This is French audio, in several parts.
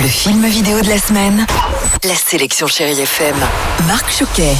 Le film vidéo de la semaine. La sélection Chérie FM. Marc Choquet.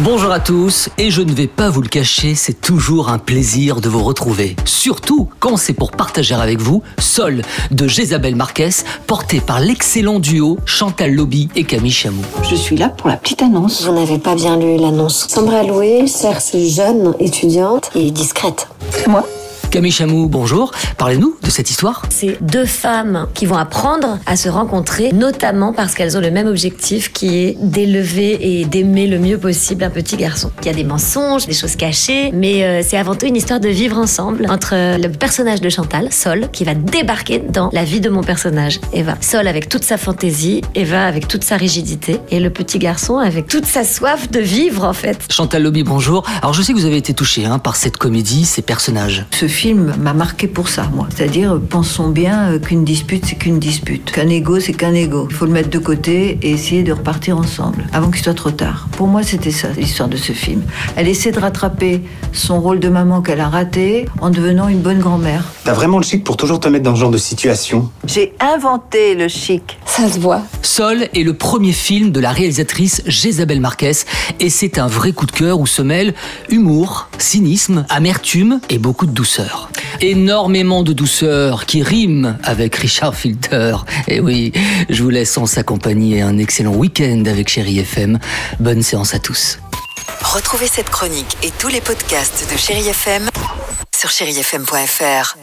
Bonjour à tous, et je ne vais pas vous le cacher, c'est toujours un plaisir de vous retrouver. Surtout quand c'est pour partager avec vous Sol de Jésabelle Marquez, porté par l'excellent duo Chantal Lobby et Camille Chamou. Je suis là pour la petite annonce. Vous n'avez pas bien lu l'annonce. À louer, cherche jeune, étudiante et discrète. C'est moi? Camille Chamou, bonjour. Parlez-nous de cette histoire. C'est deux femmes qui vont apprendre à se rencontrer, notamment parce qu'elles ont le même objectif qui est d'élever et d'aimer le mieux possible un petit garçon. Il y a des mensonges, des choses cachées, mais euh, c'est avant tout une histoire de vivre ensemble entre euh, le personnage de Chantal, Sol, qui va débarquer dans la vie de mon personnage, Eva. Sol avec toute sa fantaisie, Eva avec toute sa rigidité, et le petit garçon avec toute sa soif de vivre en fait. Chantal Lobby, bonjour. Alors je sais que vous avez été touché hein, par cette comédie, ces personnages. Ce film m'a marqué pour ça, moi. C'est-à-dire, pensons bien euh, qu'une dispute, c'est qu'une dispute. Qu'un ego, c'est qu'un ego. Il faut le mettre de côté et essayer de repartir ensemble, avant qu'il soit trop tard. Pour moi, c'était ça, l'histoire de ce film. Elle essaie de rattraper son rôle de maman qu'elle a raté en devenant une bonne grand-mère. T'as vraiment le chic pour toujours te mettre dans ce genre de situation? J'ai inventé le chic. Ça se voit. Sol est le premier film de la réalisatrice Jésabelle Marquez et c'est un vrai coup de cœur où se mêlent humour, cynisme, amertume et beaucoup de douceur. Énormément de douceur qui rime avec Richard Filter. Et oui, je vous laisse en s'accompagner un excellent week-end avec Chéri FM. Bonne séance à tous. Retrouvez cette chronique et tous les podcasts de Chérie FM sur chérifm.fr.